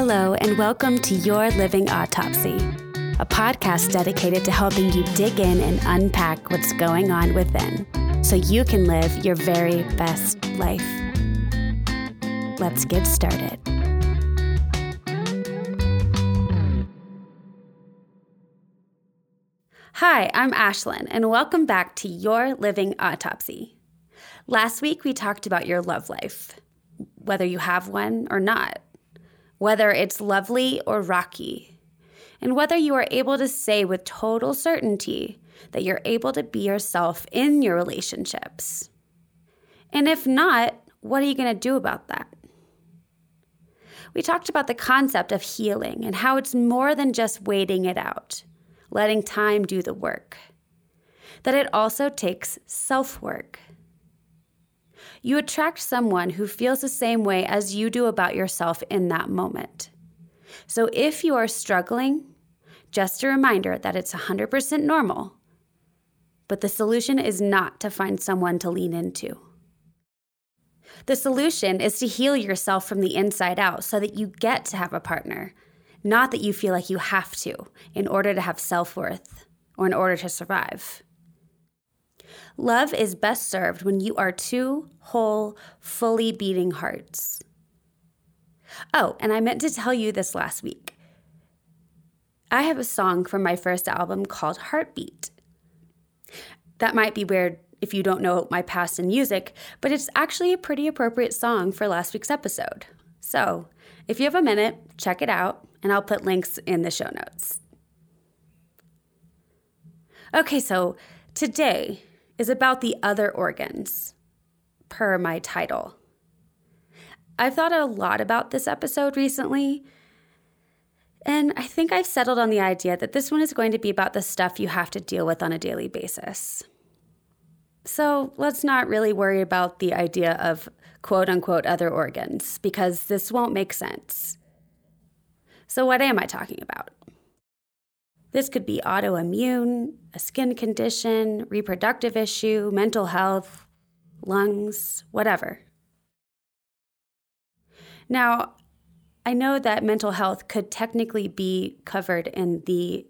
Hello, and welcome to Your Living Autopsy, a podcast dedicated to helping you dig in and unpack what's going on within so you can live your very best life. Let's get started. Hi, I'm Ashlyn, and welcome back to Your Living Autopsy. Last week, we talked about your love life, whether you have one or not whether it's lovely or rocky, and whether you are able to say with total certainty that you're able to be yourself in your relationships. And if not, what are you going to do about that? We talked about the concept of healing and how it's more than just waiting it out, letting time do the work, that it also takes self work you attract someone who feels the same way as you do about yourself in that moment. So if you are struggling, just a reminder that it's 100% normal, but the solution is not to find someone to lean into. The solution is to heal yourself from the inside out so that you get to have a partner, not that you feel like you have to in order to have self worth or in order to survive. Love is best served when you are two whole, fully beating hearts. Oh, and I meant to tell you this last week. I have a song from my first album called Heartbeat. That might be weird if you don't know my past in music, but it's actually a pretty appropriate song for last week's episode. So, if you have a minute, check it out, and I'll put links in the show notes. Okay, so today is about the other organs, per my title. I've thought a lot about this episode recently, and I think I've settled on the idea that this one is going to be about the stuff you have to deal with on a daily basis. So let's not really worry about the idea of quote unquote other organs, because this won't make sense. So, what am I talking about? This could be autoimmune, a skin condition, reproductive issue, mental health, lungs, whatever. Now, I know that mental health could technically be covered in the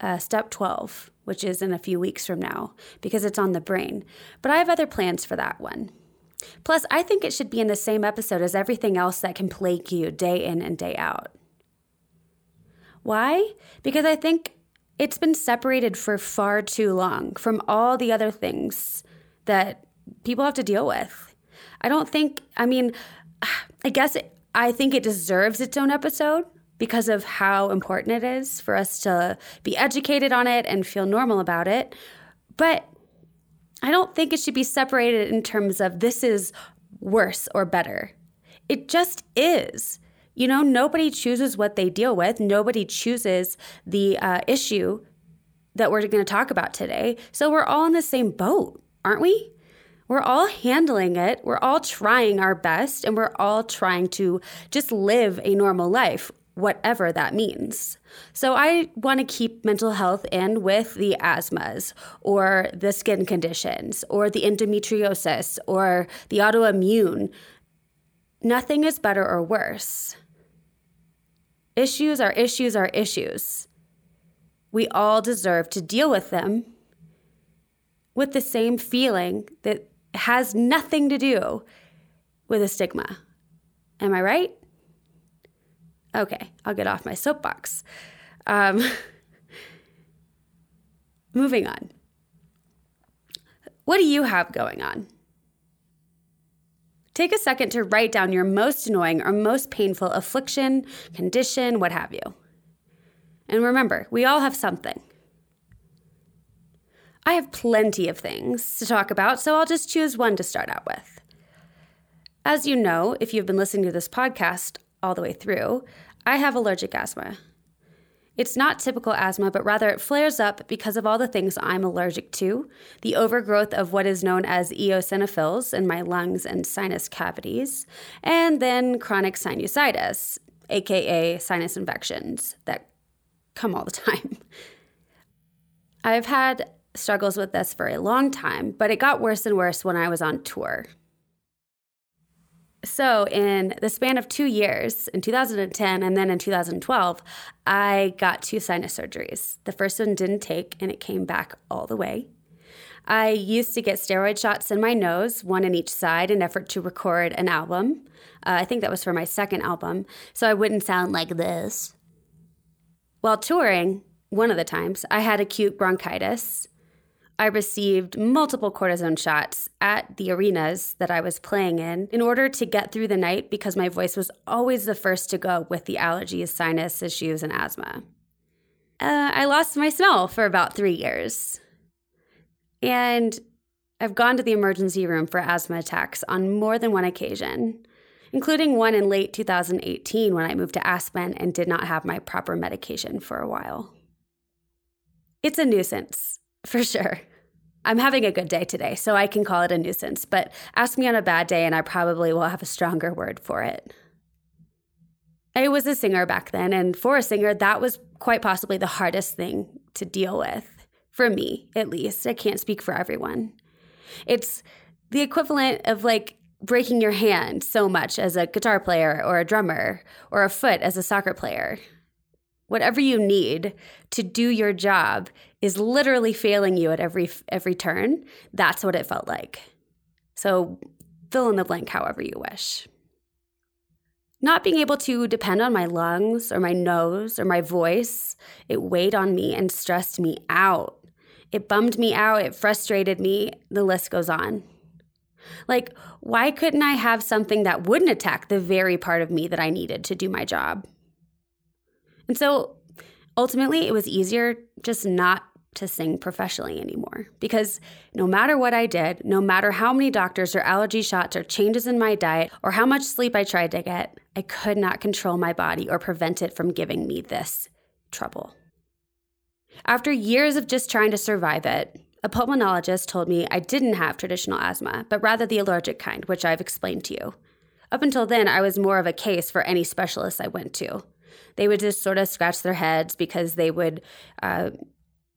uh, step 12, which is in a few weeks from now, because it's on the brain. But I have other plans for that one. Plus, I think it should be in the same episode as everything else that can plague you day in and day out. Why? Because I think it's been separated for far too long from all the other things that people have to deal with. I don't think, I mean, I guess it, I think it deserves its own episode because of how important it is for us to be educated on it and feel normal about it. But I don't think it should be separated in terms of this is worse or better. It just is. You know, nobody chooses what they deal with. Nobody chooses the uh, issue that we're going to talk about today. So we're all in the same boat, aren't we? We're all handling it. We're all trying our best, and we're all trying to just live a normal life, whatever that means. So I want to keep mental health in with the asthmas or the skin conditions or the endometriosis or the autoimmune. Nothing is better or worse. Issues are issues are issues. We all deserve to deal with them with the same feeling that has nothing to do with a stigma. Am I right? Okay, I'll get off my soapbox. Um, moving on. What do you have going on? Take a second to write down your most annoying or most painful affliction, condition, what have you. And remember, we all have something. I have plenty of things to talk about, so I'll just choose one to start out with. As you know, if you've been listening to this podcast all the way through, I have allergic asthma. It's not typical asthma, but rather it flares up because of all the things I'm allergic to the overgrowth of what is known as eosinophils in my lungs and sinus cavities, and then chronic sinusitis, aka sinus infections that come all the time. I've had struggles with this for a long time, but it got worse and worse when I was on tour. So, in the span of two years, in 2010 and then in 2012, I got two sinus surgeries. The first one didn't take and it came back all the way. I used to get steroid shots in my nose, one in each side, in effort to record an album. Uh, I think that was for my second album, so I wouldn't sound like this. While touring, one of the times, I had acute bronchitis. I received multiple cortisone shots at the arenas that I was playing in in order to get through the night because my voice was always the first to go with the allergies, sinus issues, and asthma. Uh, I lost my smell for about three years. And I've gone to the emergency room for asthma attacks on more than one occasion, including one in late 2018 when I moved to Aspen and did not have my proper medication for a while. It's a nuisance, for sure. I'm having a good day today, so I can call it a nuisance, but ask me on a bad day and I probably will have a stronger word for it. I was a singer back then, and for a singer, that was quite possibly the hardest thing to deal with. For me, at least. I can't speak for everyone. It's the equivalent of like breaking your hand so much as a guitar player or a drummer, or a foot as a soccer player. Whatever you need to do your job is literally failing you at every every turn. That's what it felt like. So fill in the blank however you wish. Not being able to depend on my lungs or my nose or my voice, it weighed on me and stressed me out. It bummed me out, it frustrated me, the list goes on. Like, why couldn't I have something that wouldn't attack the very part of me that I needed to do my job? And so ultimately, it was easier just not to sing professionally anymore because no matter what I did, no matter how many doctors or allergy shots or changes in my diet or how much sleep I tried to get, I could not control my body or prevent it from giving me this trouble. After years of just trying to survive it, a pulmonologist told me I didn't have traditional asthma, but rather the allergic kind, which I've explained to you. Up until then, I was more of a case for any specialist I went to. They would just sort of scratch their heads because they would uh,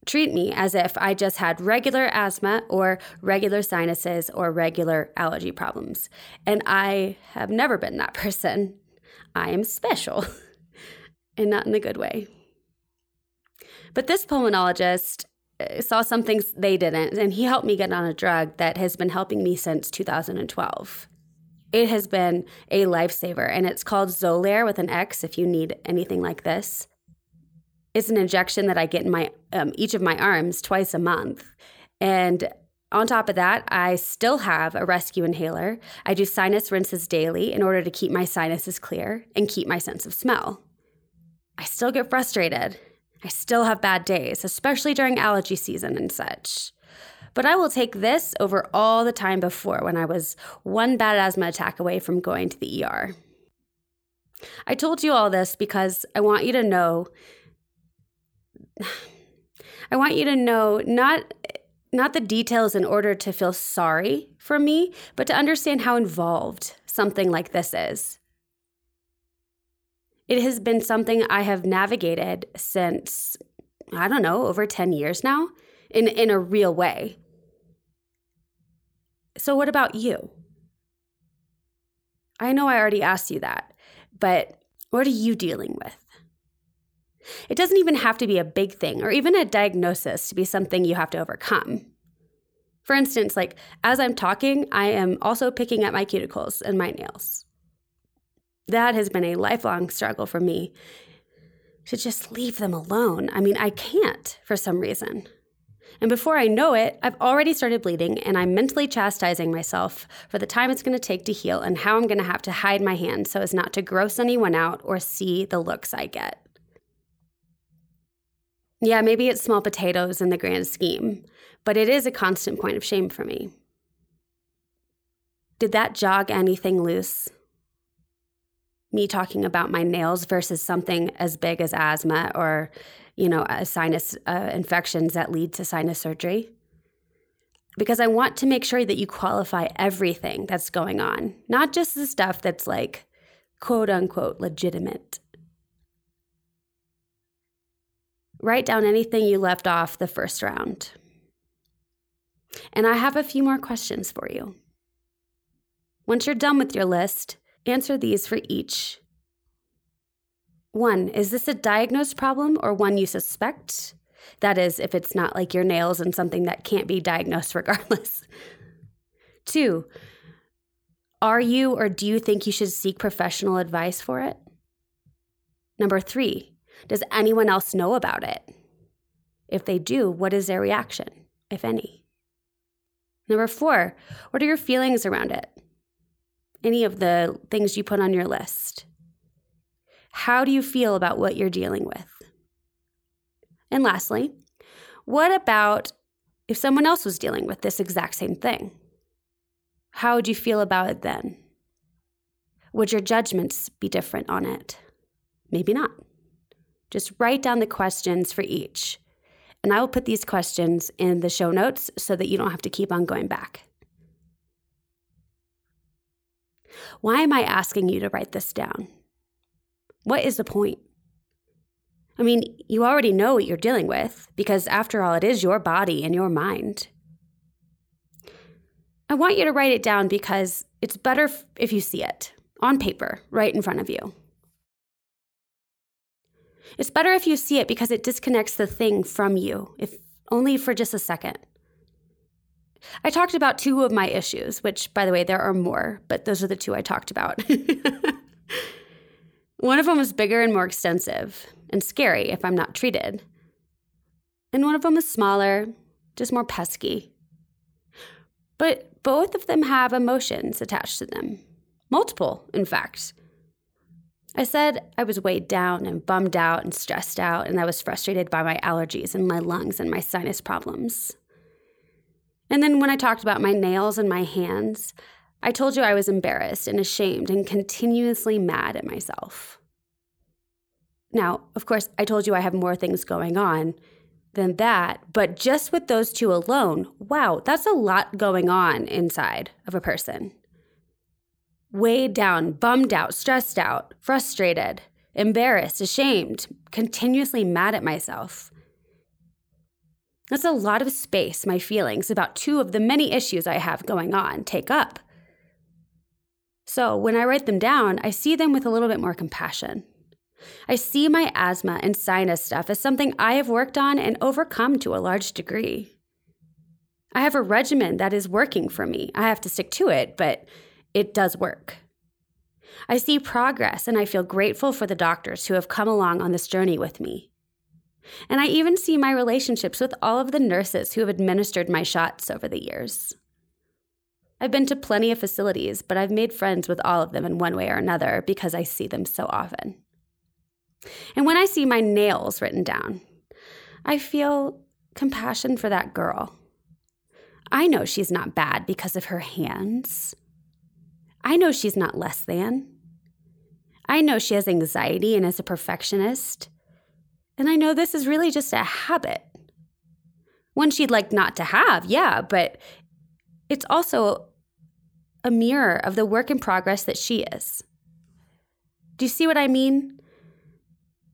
treat me as if I just had regular asthma or regular sinuses or regular allergy problems. And I have never been that person. I am special, and not in a good way. But this pulmonologist uh, saw some things they didn't, and he helped me get on a drug that has been helping me since 2012. It has been a lifesaver, and it's called Xolair with an X if you need anything like this. It's an injection that I get in my um, each of my arms twice a month, and on top of that, I still have a rescue inhaler. I do sinus rinses daily in order to keep my sinuses clear and keep my sense of smell. I still get frustrated. I still have bad days, especially during allergy season and such. But I will take this over all the time before when I was one bad asthma attack away from going to the ER. I told you all this because I want you to know I want you to know not not the details in order to feel sorry for me, but to understand how involved something like this is. It has been something I have navigated since I don't know, over 10 years now in in a real way. So what about you? I know I already asked you that, but what are you dealing with? It doesn't even have to be a big thing or even a diagnosis to be something you have to overcome. For instance, like as I'm talking, I am also picking at my cuticles and my nails. That has been a lifelong struggle for me to just leave them alone. I mean, I can't for some reason. And before I know it, I've already started bleeding and I'm mentally chastising myself for the time it's going to take to heal and how I'm going to have to hide my hand so as not to gross anyone out or see the looks I get. Yeah, maybe it's small potatoes in the grand scheme, but it is a constant point of shame for me. Did that jog anything loose? Me talking about my nails versus something as big as asthma or, you know, sinus uh, infections that lead to sinus surgery? Because I want to make sure that you qualify everything that's going on, not just the stuff that's like quote unquote legitimate. Write down anything you left off the first round. And I have a few more questions for you. Once you're done with your list, Answer these for each. One, is this a diagnosed problem or one you suspect? That is, if it's not like your nails and something that can't be diagnosed regardless. Two, are you or do you think you should seek professional advice for it? Number three, does anyone else know about it? If they do, what is their reaction, if any? Number four, what are your feelings around it? Any of the things you put on your list. How do you feel about what you're dealing with? And lastly, what about if someone else was dealing with this exact same thing? How would you feel about it then? Would your judgments be different on it? Maybe not. Just write down the questions for each. And I will put these questions in the show notes so that you don't have to keep on going back. Why am I asking you to write this down? What is the point? I mean, you already know what you're dealing with because, after all, it is your body and your mind. I want you to write it down because it's better if you see it on paper right in front of you. It's better if you see it because it disconnects the thing from you, if only for just a second. I talked about two of my issues, which, by the way, there are more, but those are the two I talked about. one of them is bigger and more extensive and scary if I'm not treated. And one of them is smaller, just more pesky. But both of them have emotions attached to them. Multiple, in fact. I said I was weighed down and bummed out and stressed out, and I was frustrated by my allergies and my lungs and my sinus problems. And then when I talked about my nails and my hands, I told you I was embarrassed and ashamed and continuously mad at myself. Now, of course, I told you I have more things going on than that, but just with those two alone, wow, that's a lot going on inside of a person weighed down, bummed out, stressed out, frustrated, embarrassed, ashamed, continuously mad at myself. That's a lot of space my feelings about two of the many issues I have going on take up. So when I write them down, I see them with a little bit more compassion. I see my asthma and sinus stuff as something I have worked on and overcome to a large degree. I have a regimen that is working for me. I have to stick to it, but it does work. I see progress and I feel grateful for the doctors who have come along on this journey with me. And I even see my relationships with all of the nurses who have administered my shots over the years. I've been to plenty of facilities, but I've made friends with all of them in one way or another because I see them so often. And when I see my nails written down, I feel compassion for that girl. I know she's not bad because of her hands. I know she's not less than. I know she has anxiety and is a perfectionist. And I know this is really just a habit. One she'd like not to have, yeah, but it's also a mirror of the work in progress that she is. Do you see what I mean?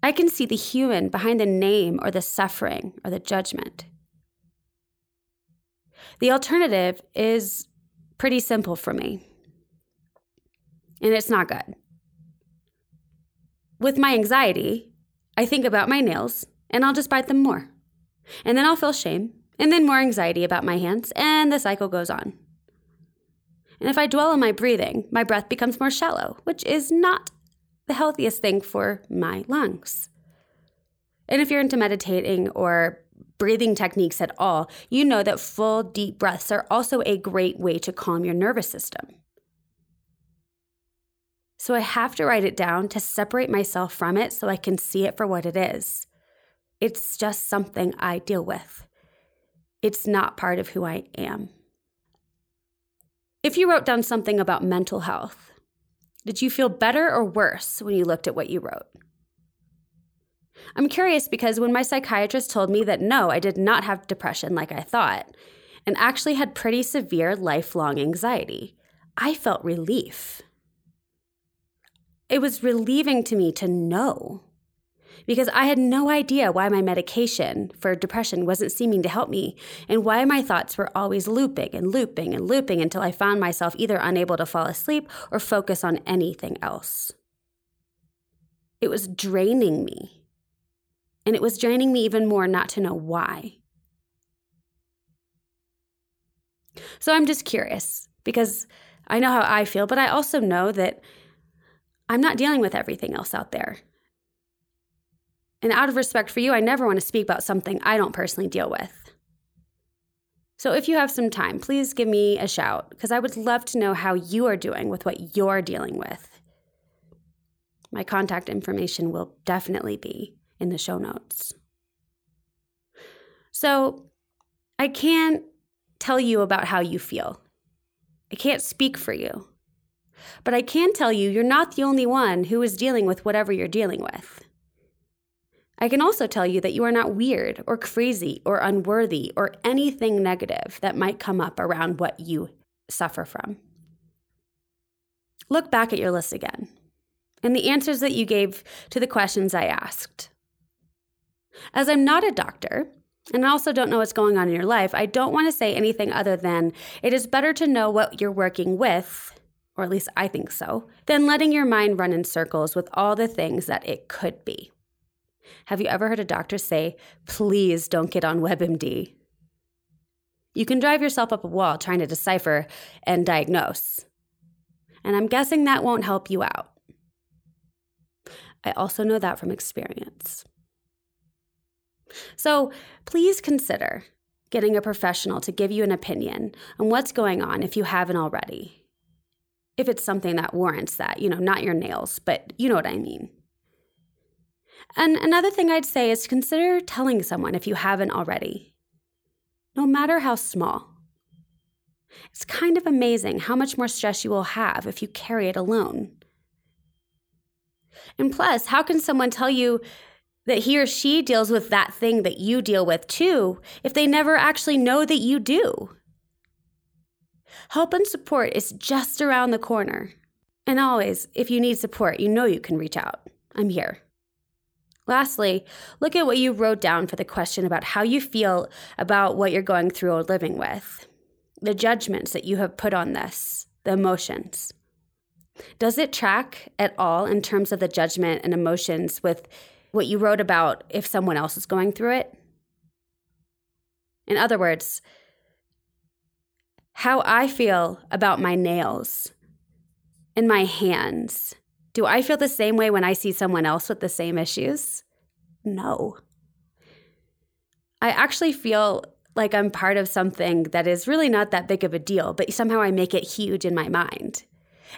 I can see the human behind the name or the suffering or the judgment. The alternative is pretty simple for me and it's not good. With my anxiety, I think about my nails and I'll just bite them more. And then I'll feel shame and then more anxiety about my hands, and the cycle goes on. And if I dwell on my breathing, my breath becomes more shallow, which is not the healthiest thing for my lungs. And if you're into meditating or breathing techniques at all, you know that full, deep breaths are also a great way to calm your nervous system. So I have to write it down to separate myself from it so I can see it for what it is. It's just something I deal with. It's not part of who I am. If you wrote down something about mental health, did you feel better or worse when you looked at what you wrote? I'm curious because when my psychiatrist told me that no, I did not have depression like I thought, and actually had pretty severe lifelong anxiety, I felt relief it was relieving to me to know. because I had no idea why my medication for depression wasn't seeming to help me and why my thoughts were always looping and looping and looping until I found myself either unable to fall asleep or focus on anything else. It was draining me. And it was draining me even more not to know why. So I'm just curious because I know how I feel, but I also know that I'm not dealing with everything else out there. And out of respect for you, I never want to speak about something I don't personally deal with. So if you have some time, please give me a shout because I would love to know how you are doing with what you're dealing with. My contact information will definitely be in the show notes. So I can't tell you about how you feel. I can't speak for you. But I can tell you, you're not the only one who is dealing with whatever you're dealing with. I can also tell you that you are not weird or crazy or unworthy or anything negative that might come up around what you suffer from. Look back at your list again and the answers that you gave to the questions I asked. As I'm not a doctor, and I also don't know what's going on in your life, I don't want to say anything other than it is better to know what you're working with, or at least I think so, than letting your mind run in circles with all the things that it could be. Have you ever heard a doctor say, please don't get on WebMD? You can drive yourself up a wall trying to decipher and diagnose. And I'm guessing that won't help you out. I also know that from experience. So please consider getting a professional to give you an opinion on what's going on if you haven't already. If it's something that warrants that, you know, not your nails, but you know what I mean. And another thing I'd say is consider telling someone if you haven't already, no matter how small. It's kind of amazing how much more stress you will have if you carry it alone. And plus, how can someone tell you that he or she deals with that thing that you deal with too if they never actually know that you do? Help and support is just around the corner. And always, if you need support, you know you can reach out. I'm here. Lastly, look at what you wrote down for the question about how you feel about what you're going through or living with, the judgments that you have put on this, the emotions. Does it track at all in terms of the judgment and emotions with what you wrote about if someone else is going through it? In other words, how I feel about my nails and my hands do I feel the same way when I see someone else with the same issues? No. I actually feel like I'm part of something that is really not that big of a deal, but somehow I make it huge in my mind.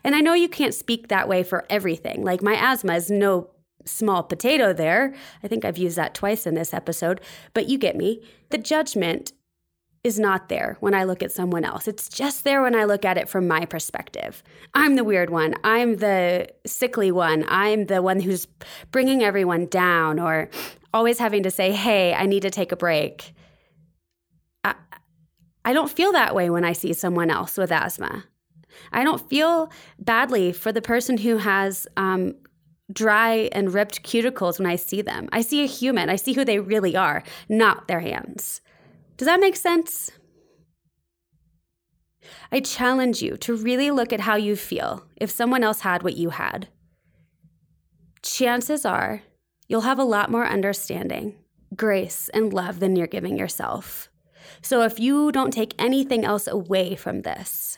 And I know you can't speak that way for everything. Like my asthma is no small potato there. I think I've used that twice in this episode, but you get me. The judgment is not there when I look at someone else. It's just there when I look at it from my perspective. I'm the weird one. I'm the sickly one. I'm the one who's bringing everyone down or always having to say, hey, I need to take a break. I, I don't feel that way when I see someone else with asthma. I don't feel badly for the person who has um, dry and ripped cuticles when I see them. I see a human, I see who they really are, not their hands. Does that make sense? I challenge you to really look at how you feel if someone else had what you had. Chances are you'll have a lot more understanding, grace, and love than you're giving yourself. So if you don't take anything else away from this,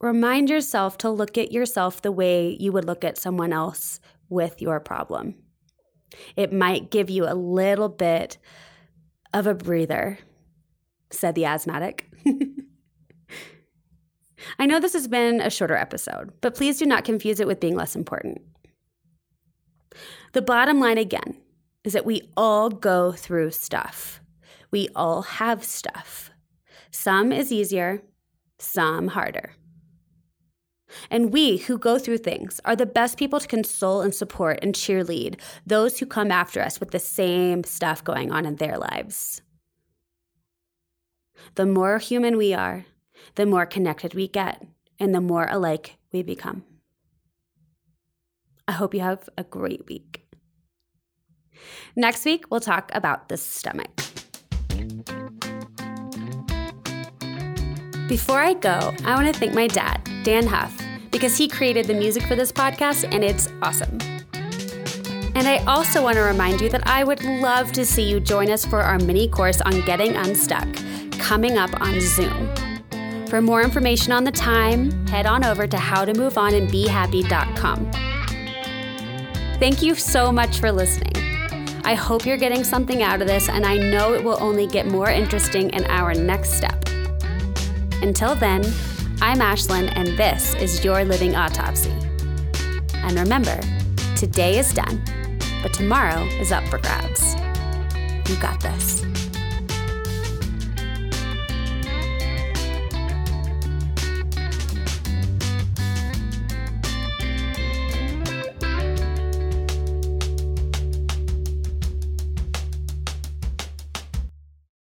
remind yourself to look at yourself the way you would look at someone else with your problem. It might give you a little bit of a breather, said the asthmatic. I know this has been a shorter episode, but please do not confuse it with being less important. The bottom line again is that we all go through stuff. We all have stuff. Some is easier, some harder. And we who go through things are the best people to console and support and cheerlead those who come after us with the same stuff going on in their lives. The more human we are, the more connected we get, and the more alike we become. I hope you have a great week. Next week, we'll talk about the stomach. Before I go, I want to thank my dad, Dan Huff, because he created the music for this podcast and it's awesome. And I also want to remind you that I would love to see you join us for our mini course on getting unstuck coming up on Zoom. For more information on the time, head on over to howtomoveonandbehappy.com. Thank you so much for listening. I hope you're getting something out of this, and I know it will only get more interesting in our next step. Until then, I'm Ashlyn, and this is Your Living Autopsy. And remember, today is done, but tomorrow is up for grabs. You got this.